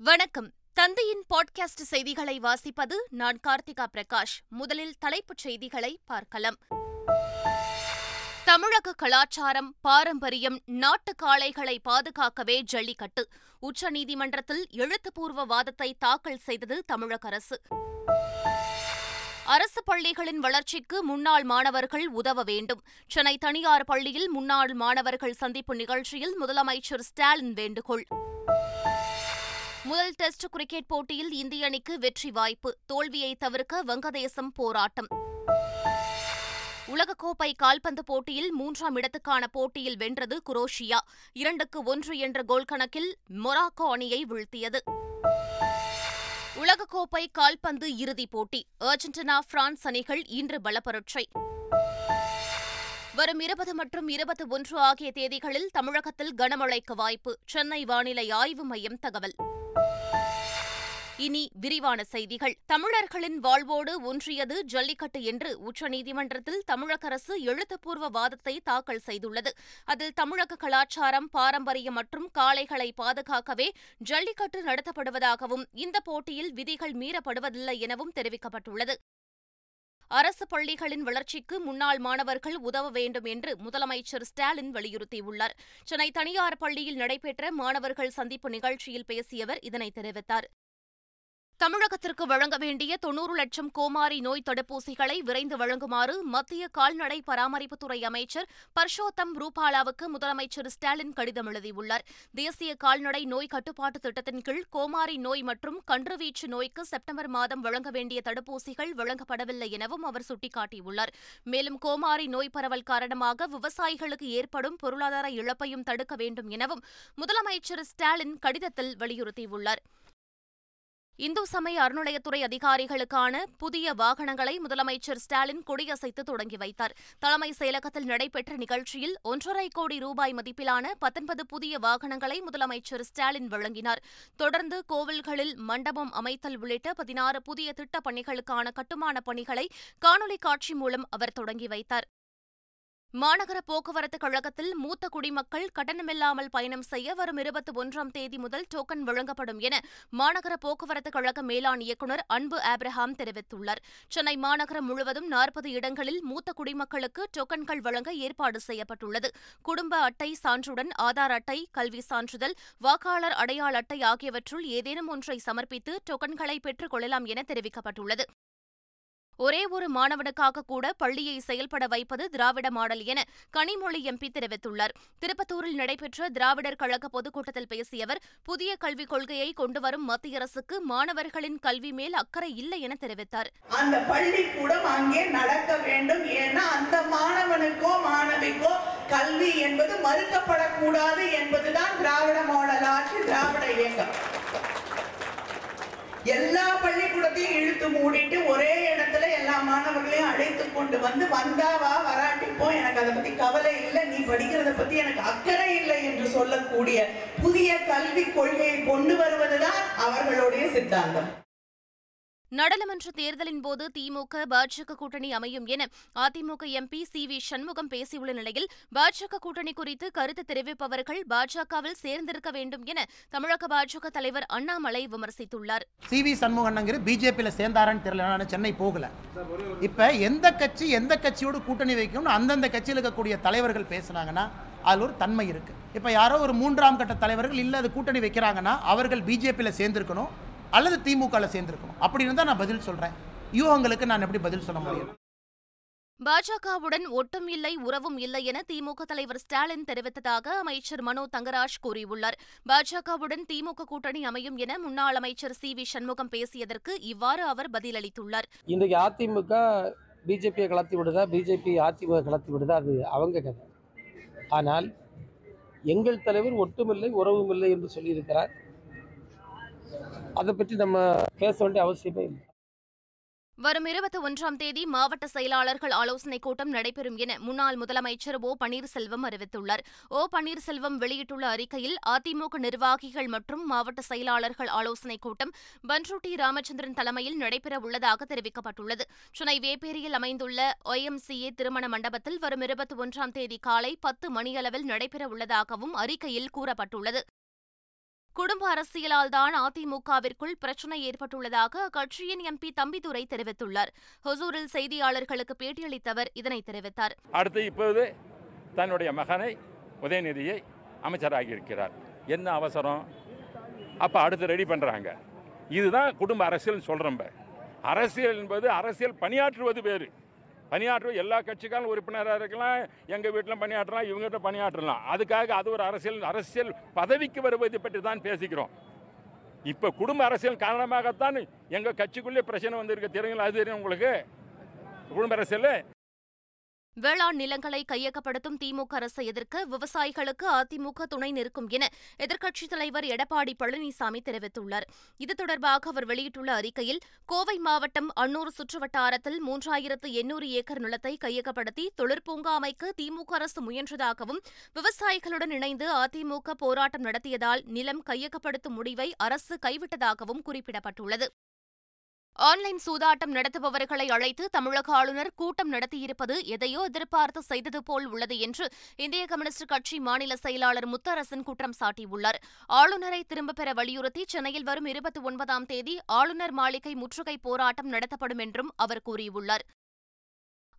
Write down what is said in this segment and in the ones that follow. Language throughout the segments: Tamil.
வணக்கம். தந்தையின் பாட்காஸ்ட் செய்திகளை வாசிப்பது நான் கார்த்திகா பிரகாஷ். முதலில் தலைப்புச் செய்திகளை பார்க்கலாம். தமிழக கலாச்சாரம் பாரம்பரியம் நாட்டு காளைகளை பாதுகாக்கவே ஜல்லிக்கட்டு. உச்சநீதிமன்றத்தில் எழுத்துப்பூர்வ வாதத்தை தாக்கல் செய்தது தமிழக அரசு. அரசு பள்ளிகளின் வளர்ச்சிக்கு முன்னாள் மாணவர்கள் உதவ வேண்டும். சென்னை தனியார் பள்ளியில் முன்னாள் மாணவர்கள் சந்திப்பு நிகழ்ச்சியில் முதலமைச்சர் ஸ்டாலின் வேண்டுகோள். முதல் டெஸ்ட் கிரிக்கெட் போட்டியில் இந்திய அணிக்கு வெற்றி வாய்ப்பு. தோல்வியை தவிர்க்க வங்கதேசம் போராட்டம். உலகக்கோப்பை கால்பந்து போட்டியில் மூன்றாம் இடத்துக்கான போட்டியில் வென்றது குரோஷியா. இரண்டுக்கு ஒன்று என்ற கோல் கணக்கில் மொராக்கோ அணியை வீழ்த்தியது. உலகக்கோப்பை கால்பந்து இறுதிப் போட்டி. அர்ஜென்டினா பிரான்ஸ் அணிகள் இன்று பலப்பரட்சை. வரும் இருபது மற்றும் இருபத்தி ஒன்று ஆகிய தேதிகளில் தமிழகத்தில் கனமழைக்கு வாய்ப்பு. சென்னை வானிலை ஆய்வு மையம் தகவல். இனி விரிவான செய்திகள். தமிழர்களின் வாழ்வோடு ஒன்றியது ஜல்லிக்கட்டு என்று உச்சநீதிமன்றத்தில் தமிழக அரசு எழுத்துப்பூர்வ வாதத்தை தாக்கல் செய்துள்ளது. அதில் தமிழக கலாச்சாரம் பாரம்பரியம் மற்றும் காளைகளை பாதுகாக்கவே ஜல்லிக்கட்டு நடத்தப்படுவதாகவும் இந்த போட்டியில் விதிகள் மீறப்படுவதில்லை எனவும் தெரிவிக்கப்பட்டுள்ளது. அரசு பள்ளிகளின் வளர்ச்சிக்கு முன்னாள் மாணவர்கள் உதவ வேண்டும் என்று முதலமைச்சர் ஸ்டாலின் வலியுறுத்தியுள்ளார். சென்னை தனியார் பள்ளியில் நடைபெற்ற மாணவர்கள் சந்திப்பு நிகழ்ச்சியில் பேசிய அவர் இதனை தெரிவித்தார். தமிழகத்திற்கு வழங்க வேண்டிய தொன்னூறு லட்சம் கோமாரி நோய் தடுப்பூசிகளை விரைந்து வழங்குமாறு மத்திய கால்நடை பராமரிப்புத்துறை அமைச்சர் பர்ஷோத்தம் ரூபாலாவுக்கு முதலமைச்சர் ஸ்டாலின் கடிதம் எழுதியுள்ளார். தேசிய கால்நடை நோய் கட்டுப்பாட்டு திட்டத்தின் கீழ் கோமாரி நோய் மற்றும் கன்றுவீச்சு நோய்க்கு செப்டம்பர் மாதம் வழங்க வேண்டிய தடுப்பூசிகள் வழங்கப்படவில்லை எனவும் அவர் சுட்டிக்காட்டியுள்ளார். மேலும் கோமாரி நோய் பரவல் காரணமாக விவசாயிகளுக்கு ஏற்படும் பொருளாதார இழப்பையும் தடுக்க வேண்டும் எனவும் முதலமைச்சர் ஸ்டாலின் கடிதத்தில் வலியுறுத்தியுள்ளார். இந்து சமய அறநிலையத்துறை அதிகாரிகளுக்கான புதிய வாகனங்களை முதலமைச்சர் ஸ்டாலின் கொடியசைத்து தொடங்கி வைத்தார். தலைமைச் செயலகத்தில் நடைபெற்ற நிகழ்ச்சியில் ஒன்றரை கோடி ரூபாய் மதிப்பிலான பத்தொன்பது புதிய வாகனங்களை முதலமைச்சர் ஸ்டாலின் வழங்கினார். தொடர்ந்து கோவில்களில் மண்டபம் அமைத்தல் உள்ளிட்ட பதினாறு புதிய திட்டப் பணிகளுக்கான கட்டுமானப் பணிகளை காணொலி காட்சி மூலம் அவர் தொடங்கி வைத்தார். மாநகர போக்குவரத்து கழகத்தில் மூத்த குடிமக்கள் கட்டணமில்லாமல் பயணம் செய்ய வரும் இருபத்தி ஒன்றாம் தேதி முதல் டோக்கன் வழங்கப்படும் என மாநகர போக்குவரத்து கழக மேலாண் இயக்குநர் அன்பு ஆப்ரஹாம் தெரிவித்துள்ளார். சென்னை மாநகரம் முழுவதும் நாற்பது இடங்களில் மூத்த குடிமக்களுக்கு டோக்கன்கள் வழங்க ஏற்பாடு செய்யப்பட்டுள்ளது. குடும்ப அட்டை சான்றுடன் ஆதார் அட்டை கல்வி சான்றிதழ் வாக்காளர் அடையாள அட்டை ஆகியவற்றுள் ஏதேனும் ஒன்றை சமர்ப்பித்து டோக்கன்களை பெற்றுக் கொள்ளலாம் என தெரிவிக்கப்பட்டுள்ளது. ஒரே ஒரு மாணவனுக்காக கூட பள்ளியை செயல்பட வைப்பது திராவிட மாடல் என கனிமொழி எம்பி தெரிவித்துள்ளார். திருப்பத்தூரில் நடைபெற்ற திராவிடர் கழக பொதுக்கூட்டத்தில் பேசிய அவர் புதிய கல்விக் கொள்கையை கொண்டுவரும் மத்திய அரசுக்கு மாணவர்களின் கல்வி மேல் அக்கறை இல்லை என தெரிவித்தார். அந்த பள்ளிக்கூடம் அங்கே நடக்க வேண்டும். ஏன்னா அந்த மாணவனுக்கோ மாணவிக்கோ கல்வி என்பது மறுக்கப்படக்கூடாது என்பதுதான் திராவிட மாடல் ஆட்சி திராவிட இயக்கம். எல்லா பள்ளிக்கூடத்தையும் இழுத்து மூடிட்டு ஒரே இடத்துல எல்லா மாணவர்களையும் அழைத்து கொண்டு வந்து வந்தாவா வராட்டிப்போ எனக்கு அதை பத்தி கவலை இல்லை. நீ படிக்கிறத பத்தி எனக்கு அக்கறை இல்லை என்று சொல்லக்கூடிய புதிய கல்வி கொள்கையை கொண்டு வருவதுதான் அவர்களுடைய சித்தாந்தம். நாடாளுமன்ற தேர்தலின் போது திமுக பாஜக கூட்டணி அமையும் என அதிமுக எம்பி சி வி சண்முகம் பேசியுள்ள நிலையில் பாஜக கூட்டணி குறித்து கருத்து தெரிவிப்பவர்கள் பாஜகவில் சேர்ந்திருக்க வேண்டும் என தமிழக பாஜக தலைவர் அண்ணாமலை விமர்சித்துள்ளார். சி வி சண்முகண்ணங்கிற பிஜேபியில் சேர்ந்தாரான்னு தெரியல. நான் சென்னை போகல. இப்போ எந்த கட்சி எந்த கட்சியோடு கூட்டணி வைக்கணும்னு அந்தந்த கட்சியில் இருக்கக்கூடிய தலைவர்கள் பேசினாங்கன்னா அதில் ஒரு தன்மை இருக்கு. இப்போ யாரோ ஒரு மூன்றாம் கட்ட தலைவர்கள் இல்லை அது கூட்டணி வைக்கிறாங்கன்னா அவர்கள் பிஜேபியில் சேர்ந்திருக்கணும். அல்லது திமுகவில் சேர்ந்திருக்கணும். அப்படின்னு தான் நான் பதில் சொல்கிறேன் யூகங்களுக்கு நான் எப்படி பதில் சொல்ல முடியும்? பாஜகவுடன் ஒட்டும் இல்லை உறவும் இல்லை என திமுக தலைவர் ஸ்டாலின் தெரிவித்ததாக அமைச்சர் மனோ தங்கராஜ் கூறியுள்ளார். பாஜகவுடன் திமுக கூட்டணி அமையும் என முன்னாள் அமைச்சர் சி வி சண்முகம் பேசியதற்கு இவ்வாறு அவர் பதிலளித்துள்ளார். இன்றைக்கு அதிமுக பிஜேபியை கலத்தி விடுதா பிஜேபி அதிமுக கலத்தி விடுதா அது அவங்க கதை. ஆனால் எங்கள் தலைவர் ஒட்டுமில்லை உறவும் இல்லை என்று சொல்லியிருக்கிறார். அதை பற்றி நம்ம பேச வேண்டிய அவசியமே இல்லை. வரும் இருபத்தி ஒன்றாம் தேதி மாவட்ட செயலாளர்கள் ஆலோசனைக் கூட்டம் நடைபெறும் என முன்னாள் முதலமைச்சர் ஓ பன்னீர்செல்வம் அறிவித்துள்ளார். ஓ பன்னீர்செல்வம் வெளியிட்டுள்ள அறிக்கையில் அதிமுக நிர்வாகிகள் மற்றும் மாவட்ட செயலாளர்கள் ஆலோசனைக் கூட்டம் பன்ருட்டி ராமச்சந்திரன் தலைமையில் நடைபெற உள்ளதாக தெரிவிக்கப்பட்டுள்ளது. சென்னை வேப்பேரியில் அமைந்துள்ள ஒய்எம்சிஏ திருமண மண்டபத்தில் வரும் இருபத்தி ஒன்றாம் தேதி காலை பத்து மணியளவில் நடைபெற உள்ளதாகவும் அறிக்கையில் கூறப்பட்டுள்ளது. குடும்ப அரசியலால் தான் அதிமுகவிற்குள் பிரச்சினை ஏற்பட்டுள்ளதாக அக்கட்சியின் எம்பி தம்பிதுரை தெரிவித்துள்ளார். ஹொசூரில் செய்தியாளர்களுக்கு பேட்டியளித்தவர் இதனை தெரிவித்தார். அடுத்து இப்போது தன்னுடைய மகனை உதயநிதியை அமைச்சராகி இருக்கிறார் என்ன அவசரம்? அப்போ அடுத்து ரெடி பண்ணுறாங்க இதுதான் குடும்ப அரசியல் சொல்கிறோம் அரசியல் என்பது அரசியல் பணியாற்றுவது வேறு. பணியாற்றுவது எல்லா கட்சிக்காரும் உறுப்பினராக இருக்கலாம் எங்கள் வீட்டில் பணியாற்றலாம் இவங்ககிட்ட பணியாற்றலாம். அதுக்காக அது ஒரு அரசியல் அரசியல் பதவிக்கு வருவதை பற்றி தான் பேசிக்கிறோம். இப்போ குடும்ப அரசியல் காரணமாகத்தான் எங்கள் கட்சிக்குள்ளே பிரச்சனை வந்திருக்கு. தெரியுங்களா? அது தெரியும் உங்களுக்கு? குடும்ப அரசியல்? வேளாண் நிலங்களை கையகப்படுத்தும் திமுக அரசை எதிர்க்க விவசாயிகளுக்கு அதிமுக துணை நிற்கும் என எதிர்க்கட்சித் தலைவர் எடப்பாடி பழனிசாமி தெரிவித்துள்ளார். இது தொடர்பாக அவர் வெளியிட்டுள்ள அறிக்கையில் கோவை மாவட்டம் அன்னூர் சுற்றுவட்டாரத்தில் மூன்றாயிரத்து எண்ணூறு ஏக்கர் நிலத்தை கையகப்படுத்தி தொழிற்பூங்கா அமைக்க திமுக அரசு முயன்றதாகவும் விவசாயிகளுடன் இணைந்து அதிமுக போராட்டம் நடத்தியதால் நிலம் கையகப்படுத்தும் முடிவை அரசு கைவிட்டதாகவும் குறிப்பிடப்பட்டுள்ளது. ஆன்லைன் சூதாட்டம் நடத்துபவர்களை அழைத்து தமிழக ஆளுநர் கூட்டம் நடத்தியிருப்பது எதையோ எதிர்பார்த்து செய்தது போல் உள்ளது என்று இந்திய கம்யூனிஸ்ட் கட்சி மாநில செயலாளர் முத்தரசன் குற்றம் சாட்டியுள்ளார். ஆளுநரை திரும்பப் பெற வலியுறுத்தி சென்னையில் வரும் இருபத்தி ஒன்பதாம் தேதி ஆளுநர் மாளிகை முற்றுகை போராட்டம் நடத்தப்படும் என்றும் அவர் கூறியுள்ளார்.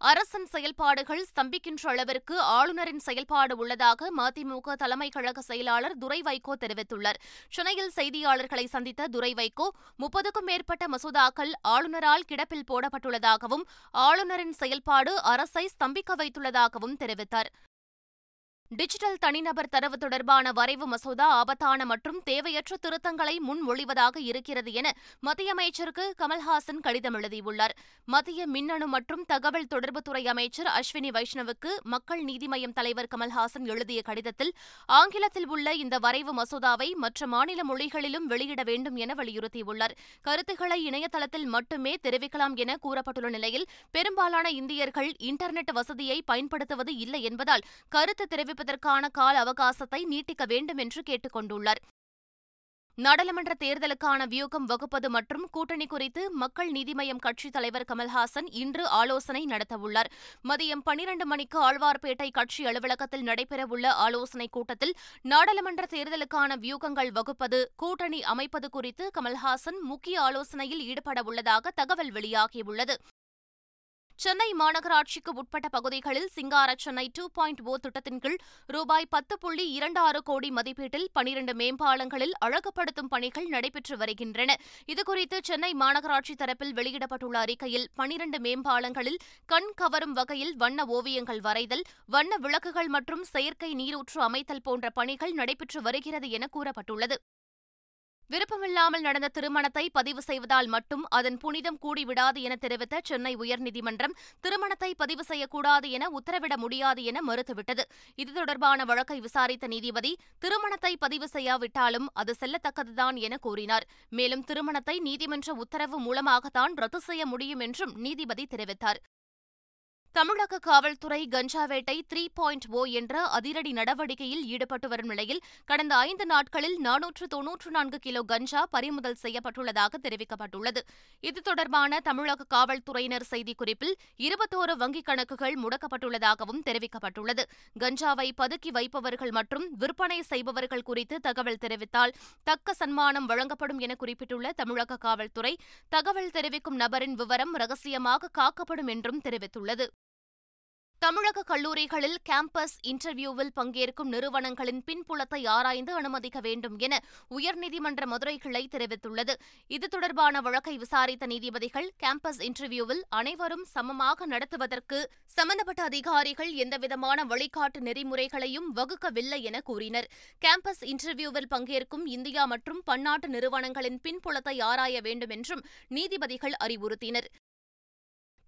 அரசின் செயல்பாடுகள் ஸ்தம்பிக்கின்ற அளவிற்கு ஆளுநரின் செயல்பாடு உள்ளதாக மதிமுக தலைமை கழக செயலாளர் துரை வைகோ தெரிவித்துள்ளார். சென்னையில் செய்தியாளர்களை சந்தித்த துரை வைகோ முப்பதுக்கும் மேற்பட்ட மசோதாக்கள் ஆளுநரால் கிடப்பில் போடப்பட்டுள்ளதாகவும் ஆளுநரின் செயல்பாடு அரசை ஸ்தம்பிக்க வைத்துள்ளதாகவும் தெரிவித்தார். டிஜிட்டல் தனிநபர் தரவு தொடர்பான வரைவு மசோதா ஆபத்தான மற்றும் தேவையற்ற திருத்தங்களை முன்மொழிவதாக இருக்கிறது என மத்திய அமைச்சருக்கு கமல்ஹாசன் கடிதம் எழுதியுள்ளார். மத்திய மின்னணு மற்றும் தகவல் தொடர்புத்துறை அமைச்சர் அஸ்வினி வைஷ்ணவுக்கு மக்கள் நீதி மய்யம் தலைவர் கமல்ஹாசன் எழுதிய கடிதத்தில் ஆங்கிலத்தில் உள்ள இந்த வரைவு மசோதாவை மற்ற மாநில மொழிகளிலும் வெளியிட வேண்டும் என வலியுறுத்தியுள்ளார். கருத்துக்களை இணையதளத்தில் மட்டுமே தெரிவிக்கலாம் என கூறப்பட்டுள்ள நிலையில் பெரும்பாலான இந்தியர்கள் இன்டர்நெட் வசதியை பயன்படுத்துவது இல்லை என்பதால் கருத்து தெரிவிப்பதற்கான கால அவகாசத்தை நீட்டிக்க வேண்டும் என்று கேட்டுக் கொண்டுள்ளார். நாடாளுமன்ற தேர்தலுக்கான வியூகம் வகுப்பது மற்றும் கூட்டணி குறித்து மக்கள் நீதி மய்யம் கட்சித் தலைவர் கமல்ஹாசன் இன்று ஆலோசனை நடத்தவுள்ளார். மதியம் பனிரண்டு மணிக்கு ஆழ்வார்பேட்டை கட்சி அலுவலகத்தில் நடைபெறவுள்ள ஆலோசனைக் கூட்டத்தில் நாடாளுமன்ற தேர்தலுக்கான வியூகங்கள் வகுப்பது கூட்டணி அமைப்பது குறித்து கமல்ஹாசன் முக்கிய ஆலோசனையில் ஈடுபடவுள்ளதாக தகவல் வெளியாகியுள்ளது. சென்னை மாநகராட்சிக்கு உட்பட்ட பகுதிகளில் சிங்கார சென்னை டூ பாயிண்ட் ஓ திட்டத்தின் கீழ் ரூபாய் பத்து புள்ளி இரண்டு ஆறு கோடி மதிப்பீட்டில் பனிரண்டு மேம்பாலங்களில் அழகுபடுத்தும் பணிகள் நடைபெற்று வருகின்றன. இதுகுறித்து சென்னை மாநகராட்சி தரப்பில் வெளியிடப்பட்டுள்ள அறிக்கையில் பனிரண்டு மேம்பாலங்களில் கண் கவரும் வகையில் வண்ண ஓவியங்கள் வரைதல் வண்ண விளக்குகள் மற்றும் செயற்கை நீரூற்று அமைத்தல் போன்ற பணிகள் நடைபெற்று வருகிறது என கூறப்பட்டுள்ளது. விருப்பமில்லாமல் நடந்த திருமணத்தை பதிவு செய்வதால் மட்டும் அதன் புனிதம் கூடிவிடாது என தெரிவித்த சென்னை உயர்நீதிமன்றம் திருமணத்தை பதிவு செய்யக்கூடாது என உத்தரவிட முடியாது என மறுத்துவிட்டது. இது தொடர்பான வழக்கை விசாரித்த நீதிபதி திருமணத்தை பதிவு செய்யாவிட்டாலும் அது செல்லத்தக்கதுதான் என கூறினார். மேலும் திருமணத்தை நீதிமன்ற உத்தரவு மூலமாகத்தான் ரத்து செய்ய முடியும் என்றும் நீதிபதி தெரிவித்தார். தமிழக காவல்துறை கஞ்சா வேட்டை த்ரீ பாயிண்ட் ஓ என்ற அதிரடி நடவடிக்கையில் ஈடுபட்டு வரும் நிலையில் கடந்த ஐந்து நாட்களில் நானூற்று தொன்னூற்று நான்கு கிலோ கஞ்சா பறிமுதல் செய்யப்பட்டுள்ளதாக தெரிவிக்கப்பட்டுள்ளது. இது தொடர்பான தமிழக காவல்துறையினர் செய்திக்குறிப்பில் இருபத்தோரு வங்கிக் கணக்குகள் முடக்கப்பட்டுள்ளதாகவும் தெரிவிக்கப்பட்டுள்ளது. கஞ்சாவை பதுக்கி வைப்பவர்கள் மற்றும் விற்பனை செய்பவர்கள் குறித்து தகவல் தெரிவித்தால் தக்க சன்மானம் வழங்கப்படும் என குறிப்பிட்டுள்ள தமிழக காவல்துறை தகவல் தெரிவிக்கும் நபரின் விவரம் ரகசியமாக காக்கப்படும் என்றும் தெரிவித்துள்ளது. தமிழக கல்லூரிகளில் கேம்பஸ் இன்டர்வியூவில் பங்கேற்கும் நிறுவனங்களின் பின்புலத்தை ஆராய்ந்து அனுமதிக்க வேண்டும் என உயர்நீதிமன்ற மதுரை கிளை தெரிவித்துள்ளது. இது தொடர்பான வழக்கை விசாரித்த நீதிபதிகள் கேம்பஸ் இன்டர்வியூவில் அனைவரும் சமமாக நடத்துவதற்கு சம்பந்தப்பட்ட அதிகாரிகள் எந்தவிதமான வழிகாட்டு நெறிமுறைகளையும் வகுக்கவில்லை என கூறினர். கேம்பஸ் இன்டர்வியூவில் பங்கேற்கும் இந்தியா மற்றும் பன்னாட்டு நிறுவனங்களின் பின்புலத்தை ஆராய வேண்டும் என்றும் நீதிபதிகள் அறிவுறுத்தினர்.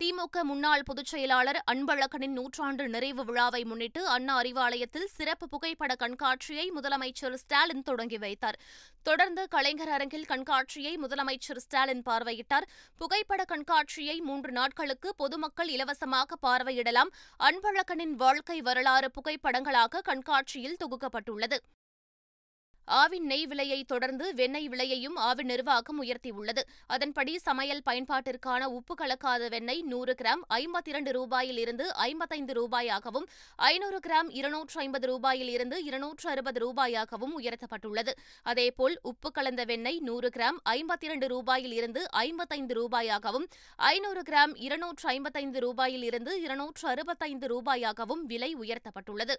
திமுக முன்னாள் பொதுச் செயலாளர் அன்பழகனின் நூற்றாண்டு நிறைவு விழாவை முன்னிட்டு அண்ணா அறிவாலயத்தில் சிறப்பு புகைப்பட கண்காட்சியை முதலமைச்சர் ஸ்டாலின் தொடங்கி வைத்தார். தொடர்ந்து கலைஞர் அரங்கில் கண்காட்சியை முதலமைச்சர் ஸ்டாலின் பார்வையிட்டார். புகைப்பட கண்காட்சியை மூன்று நாட்களுக்கு பொதுமக்கள் இலவசமாக பார்வையிடலாம். அன்பழகனின் வாழ்க்கை வரலாறு புகைப்படங்களாக கண்காட்சியில் தொகுக்கப்பட்டுள்ளது. ஆவின் நெய் விலையை தொடர்ந்து வெண்ணெய் விலையையும் ஆவின் நிர்வாகம் உயர்த்தியுள்ளது. அதன்படி சமையல் பயன்பாட்டிற்கான உப்பு கலக்காத வெண்ணெய் நூறு கிராம் ஐம்பத்தி இரண்டு ரூபாயில் இருந்து ஐம்பத்தைந்து ரூபாயாகவும் ஐநூறு கிராம் இருநூற்று ஐம்பது ரூபாயில் இருந்து இருநூற்று அறுபது ரூபாயாகவும் உயர்த்தப்பட்டுள்ளது. அதேபோல் உப்பு கலந்த வெண்ணெய் நூறு கிராம் ஐம்பத்தி இரண்டு ரூபாயில் இருந்து ஐம்பத்தைந்து ரூபாயாகவும் ஐநூறு கிராம் இருநூற்று ஐம்பத்தைந்து ரூபாயில் இருந்து இருநூற்று அறுபத்தைந்து ரூபாயாகவும் விலை உயர்த்தப்பட்டுள்ளது.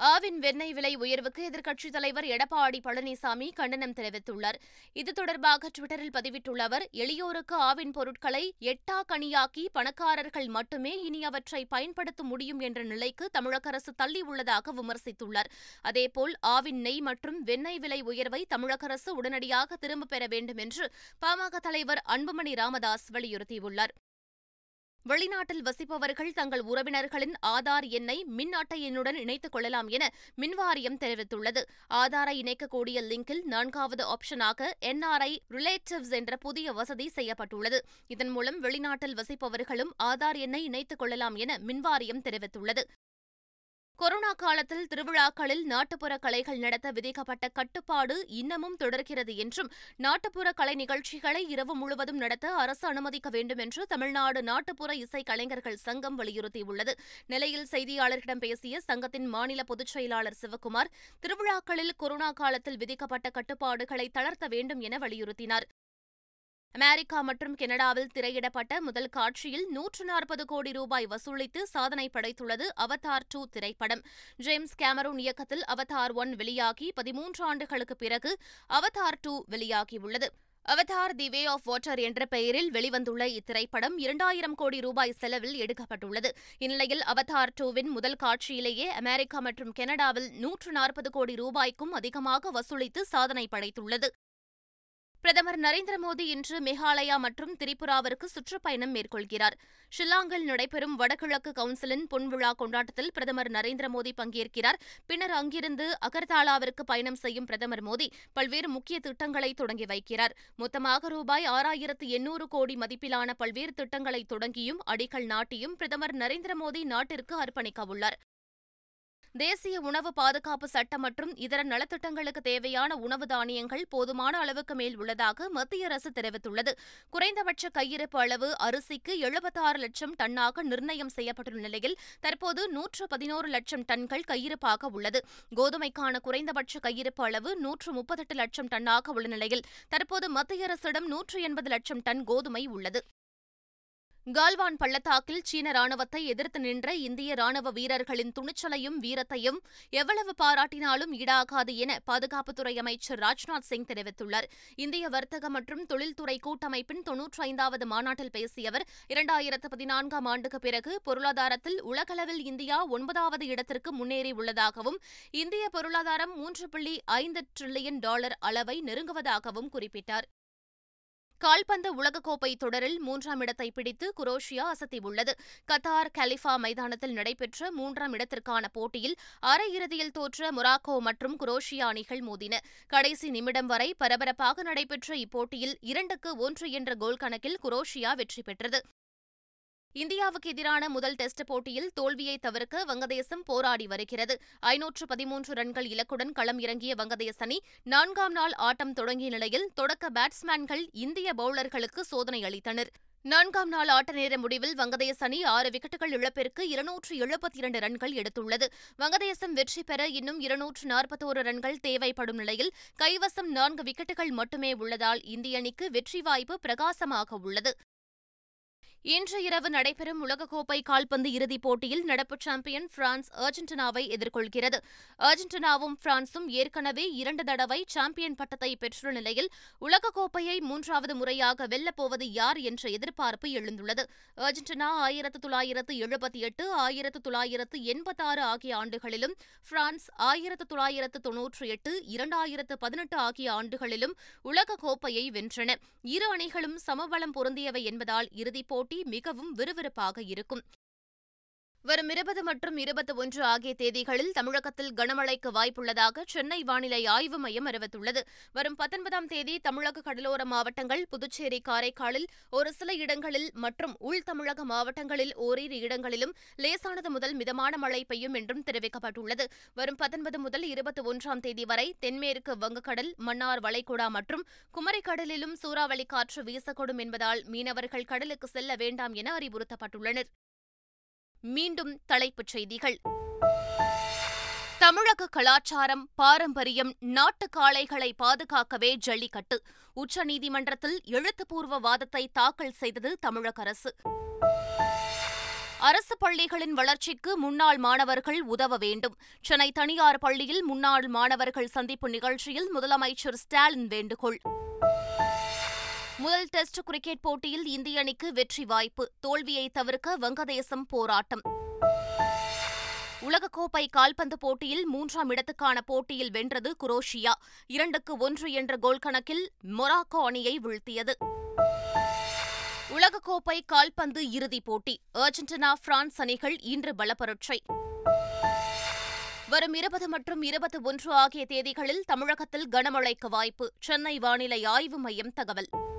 ஆவின் வெண்ணெய் விலை உயர்வுக்கு எதிர்க்கட்சித் தலைவர் எடப்பாடி பழனிசாமி கண்டனம் தெரிவித்துள்ளார். இது தொடர்பாக டுவிட்டரில் பதிவிட்டுள்ள அவர் எளியோருக்கு ஆவின் பொருட்களை எட்டா கனியாக்கி பணக்காரர்கள் மட்டுமே இனி அவற்றை பயன்படுத்த முடியும் என்ற நிலைக்கு தமிழக அரசு தள்ளியுள்ளதாக விமர்சித்துள்ளார். அதேபோல் ஆவின் நெய் மற்றும் வெண்ணெய் விலை உயர்வை தமிழக அரசு உடனடியாக திரும்பப் பெற வேண்டும் என்று பாமக தலைவர் அன்புமணி ராமதாஸ் வலியுறுத்தியுள்ளார். வெளிநாட்டில் வசிப்பவர்கள் தங்கள் உறவினர்களின் ஆதார் எண்ணை மின் அட்டை எண்ணுடன் இணைத்துக் கொள்ளலாம் என மின்வாரியம் தெரிவித்துள்ளது. ஆதாரை இணைக்கக்கூடிய லிங்கில் நான்காவது ஆப்ஷனாக என்ஆர்ஐ ரிலேட்டிவ்ஸ் என்ற புதிய வசதி செய்யப்பட்டுள்ளது. இதன் மூலம் வெளிநாட்டில் வசிப்பவர்களும் ஆதார் எண்ணை இணைத்துக் கொள்ளலாம் என மின்வாரியம் தெரிவித்துள்ளது. கொரோனா காலத்தில் திருவிழாக்களில் நாட்டுப்புற கலைகள் நடத்த விதிக்கப்பட்ட கட்டுப்பாடு இன்னமும் தொடர்கிறது என்றும் நாட்டுப்புற கலை நிகழ்ச்சிகளை இரவு முழுவதும் நடத்த அரசு அனுமதிக்க வேண்டும் என்று தமிழ்நாடு நாட்டுப்புற இசை கலைஞர்கள் சங்கம் வலியுறுத்தியுள்ளது. நிலையில் செய்தியாளர்களிடம் பேசிய சங்கத்தின் மாநில பொதுச் செயலாளர் சிவக்குமார் திருவிழாக்களில் கொரோனா காலத்தில் விதிக்கப்பட்ட கட்டுப்பாடுகளை தளர்த்த வேண்டும் என வலியுறுத்தினார். அமெரிக்கா மற்றும் கனடாவில் திரையிடப்பட்ட முதல் காட்சியில் நூற்று நாற்பது கோடி ரூபாய் வசூலித்து சாதனை படைத்துள்ளது அவதார் டூ திரைப்படம். ஜேம்ஸ் கேமரூன் இயக்கத்தில் அவதார் ஒன் வெளியாகி பதிமூன்று ஆண்டுகளுக்கு பிறகு அவதார் டூ வெளியாகியுள்ளது. Avatar the way of water என்ற பெயரில் வெளிவந்துள்ள இத்திரைப்படம் இரண்டாயிரம் கோடி ரூபாய் செலவில் எடுக்கப்பட்டுள்ளது. இந்நிலையில் அவதார் டூவின் முதல் காட்சியிலேயே அமெரிக்கா மற்றும் கனடாவில் நூற்று நாற்பது கோடி ரூபாய்க்கும் அதிகமாக வசூலித்து சாதனை படைத்துள்ளது. பிரதமர் நரேந்திர மோடி இன்று மேகாலயா மற்றும் திரிபுராவிற்கு சுற்றுப்பயணம் மேற்கொள்கிறார். ஷில்லாங்கில் நடைபெறும் வடகிழக்கு கவுன்சிலின் பொன்விழா கொண்டாட்டத்தில் பிரதமர் நரேந்திர மோடி பங்கேற்கிறார். பின்னர் அங்கிருந்து அகர்தாலாவிற்கு பயணம் செய்யும் பிரதமர் மோடி பல்வேறு முக்கிய திட்டங்களை தொடங்கி வைக்கிறார். மொத்தமாக ரூபாய் ஆறாயிரத்து எண்ணூறு கோடி மதிப்பிலான பல்வேறு திட்டங்களை தொடங்கியும் அடிக்கல் நாட்டியும் பிரதமர் நரேந்திர மோடி நாட்டிற்கு அர்ப்பணிக்கவுள்ளார் தேசிய உணவு பாதுகாப்பு சட்டம் மற்றும் இதர நலத்திட்டங்களுக்கு தேவையான உணவு தானியங்கள் போதுமான அளவுக்கு மேல் உள்ளதாக மத்திய அரசு தெரிவித்துள்ளது. குறைந்தபட்ச கையிருப்பு அளவு அரிசிக்கு எழுபத்தாறு லட்சம் டன்னாக நிர்ணயம் செய்யப்பட்டுள்ள நிலையில் தற்போது நூற்று பதினோரு லட்சம் டன்கள் கையிருப்பாக உள்ளது. கோதுமைக்கான குறைந்தபட்ச கையிருப்பு அளவு நூற்று முப்பத்தெட்டு லட்சம் டன்னாக உள்ள நிலையில் தற்போது மத்திய அரசிடம் நூற்று எண்பது லட்சம் டன் கோதுமை உள்ளது. கால்வான் பள்ளத்தாக்கில் சீன ராணுவத்தை எதிர்த்து நின்ற இந்திய ராணுவ வீரர்களின் துணிச்சலையும் வீரத்தையும் எவ்வளவு பாராட்டினாலும் ஈடாகாது என பாதுகாப்புத்துறை அமைச்சர் ராஜ்நாத் சிங் தெரிவித்துள்ளார். இந்திய வர்த்தக மற்றும் தொழில்துறை கூட்டமைப்பின் தொன்னூற்றி ஐந்தாவது மாநாட்டில் பேசிய அவர் இரண்டாயிரத்து பதினான்காம் ஆண்டுக்கு பிறகு பொருளாதாரத்தில் உலகளவில் இந்தியா ஒன்பதாவது இடத்திற்கு முன்னேறியுள்ளதாகவும் இந்திய பொருளாதாரம் மூன்று புள்ளி ஐந்து டிரில்லியன் டாலர் அளவை நெருங்குவதாகவும் குறிப்பிட்டார். கால்பந்து உலகக்கோப்பை தொடரில் மூன்றாம் இடத்தை பிடித்து குரோஷியா அசத்தியுள்ளது. கத்தார் கலிஃபா மைதானத்தில் நடைபெற்ற மூன்றாம் இடத்திற்கான போட்டியில் அரையிறுதியில் தோற்ற மொராக்கோ மற்றும் குரோஷியா அணிகள் மோதின. கடைசி நிமிடம் வரை பரபரப்பாக நடைபெற்ற இப்போட்டியில் இரண்டுக்கு ஒன்று என்ற கோல் கணக்கில் குரோஷியா வெற்றி பெற்றது. இந்தியாவுக்கு எதிரான முதல் டெஸ்ட் போட்டியில் தோல்வியை தவிர்க்க வங்கதேசம் போராடி வருகிறது. ஐநூற்று பதிமூன்று ரன்கள் இலக்குடன் களம் இறங்கிய வங்கதேச அணி நான்காம் நாள் ஆட்டம் தொடங்கிய நிலையில் தொடக்க பேட்ஸ்மேன்கள் இந்திய பவுலர்களுக்கு சோதனை அளித்தனர். நான்காம் நாள் ஆட்ட நேர முடிவில் வங்கதேச அணி ஆறு விக்கெட்டுகள் இழப்பிற்கு இருநூற்று எழுபத்தி இரண்டு ரன்கள் எடுத்துள்ளது. வங்கதேசம் வெற்றி பெற இன்னும் இருநூற்று நாற்பத்தோரு ரன்கள் தேவைப்படும் நிலையில் கைவசம் நான்கு விக்கெட்டுகள் மட்டுமே உள்ளதால் இந்திய அணிக்கு வெற்றி வாய்ப்பு பிரகாசமாக உள்ளது. இன்று இரவு நடைபெறும் உலகக்கோப்பை கால்பந்து இறுதிப் போட்டியில் நடப்பு சாம்பியன் பிரான்ஸ் அர்ஜென்டினாவை எதிர்கொள்கிறது. அர்ஜென்டினாவும் பிரான்சும் ஏற்கனவே இரண்டு தடவை சாம்பியன் பட்டத்தை பெற்றுள்ள நிலையில் உலகக்கோப்பையை மூன்றாவது முறையாக வெல்லப்போவது யார் என்ற எதிர்பார்ப்பு எழுந்துள்ளது. அர்ஜென்டினா ஆயிரத்து தொள்ளாயிரத்து எழுபத்தி எட்டு ஆயிரத்து தொள்ளாயிரத்து எண்பத்தாறு ஆகிய ஆண்டுகளிலும் பிரான்ஸ் ஆயிரத்து தொள்ளாயிரத்து தொன்னூற்றி எட்டு இரண்டாயிரத்து பதினெட்டு ஆகிய ஆண்டுகளிலும் உலகக்கோப்பையை வென்றன. இரு அணிகளும் சமபலம் பொருந்தியவை என்பதால் இறுதிப் போட்டி மிகவும் விறுவிறுப்பாக இருக்கும். வரும் இருபது மற்றும் இருபத்தி ஒன்று ஆகிய தேதிகளில் தமிழகத்தில் கனமழைக்கு வாய்ப்புள்ளதாக சென்னை வானிலை ஆய்வு மையம் அறிவித்துள்ளது. வரும் பத்தொன்பதாம் தேதி தமிழக கடலோர மாவட்டங்கள் புதுச்சேரி காரைக்காலில் ஒரு சில இடங்களில் மற்றும் உள் தமிழக மாவட்டங்களில் ஓரிரு இடங்களிலும் லேசானது முதல் மிதமான மழை பெய்யும் என்றும் தெரிவிக்கப்பட்டுள்ளது. வரும் பத்தொன்பது முதல் இருபத்தி ஒன்றாம் தேதி வரை தென்மேற்கு வங்கக்கடல் மன்னார் வளைகுடா மற்றும் குமரிக்கடலிலும் சூறாவளி காற்று வீசக்கூடும் என்பதால் மீனவர்கள் கடலுக்கு செல்ல வேண்டாம் என அறிவுறுத்தப்பட்டுள்ளனர். மீண்டும் தலைப்புச் செய்திகள். தமிழக கலாச்சாரம் பாரம்பரியம் நாட்டு காளைகளை பாதுகாக்கவே ஜல்லிக்கட்டு. உச்சநீதிமன்றத்தில் எழுத்துப்பூர்வ வாதத்தை தாக்கல் செய்தது தமிழக அரசு. அரசு பள்ளிகளின் வளர்ச்சிக்கு முன்னாள் மாணவர்கள் உதவ வேண்டும். சென்னை தனியார் பள்ளியில் முன்னாள் மாணவர்கள் சந்திப்பு நிகழ்ச்சியில் முதலமைச்சர் ஸ்டாலின் வேண்டுகோள். முதல் டெஸ்ட் கிரிக்கெட் போட்டியில் இந்திய அணிக்கு வெற்றி வாய்ப்பு. தோல்வியை தவிர்க்க வங்கதேசம் போராட்டம். உலகக்கோப்பை கால்பந்து போட்டியில் மூன்றாம் இடத்துக்கான போட்டியில் வென்றது குரோஷியா. இரண்டுக்கு ஒன்று என்ற கோல் கணக்கில் மொராக்கோ அணியை வீழ்த்தியது. உலகக்கோப்பை கால்பந்து இறுதிப் போட்டி. அர்ஜென்டினா பிரான்ஸ் அணிகள் இன்று பலப்பரட்சை. வரும் இருபது மற்றும் இருபத்தி ஒன்று ஆகிய தேதிகளில் தமிழகத்தில் கனமழைக்கு வாய்ப்பு. சென்னை வானிலை ஆய்வு மையம் தகவல்.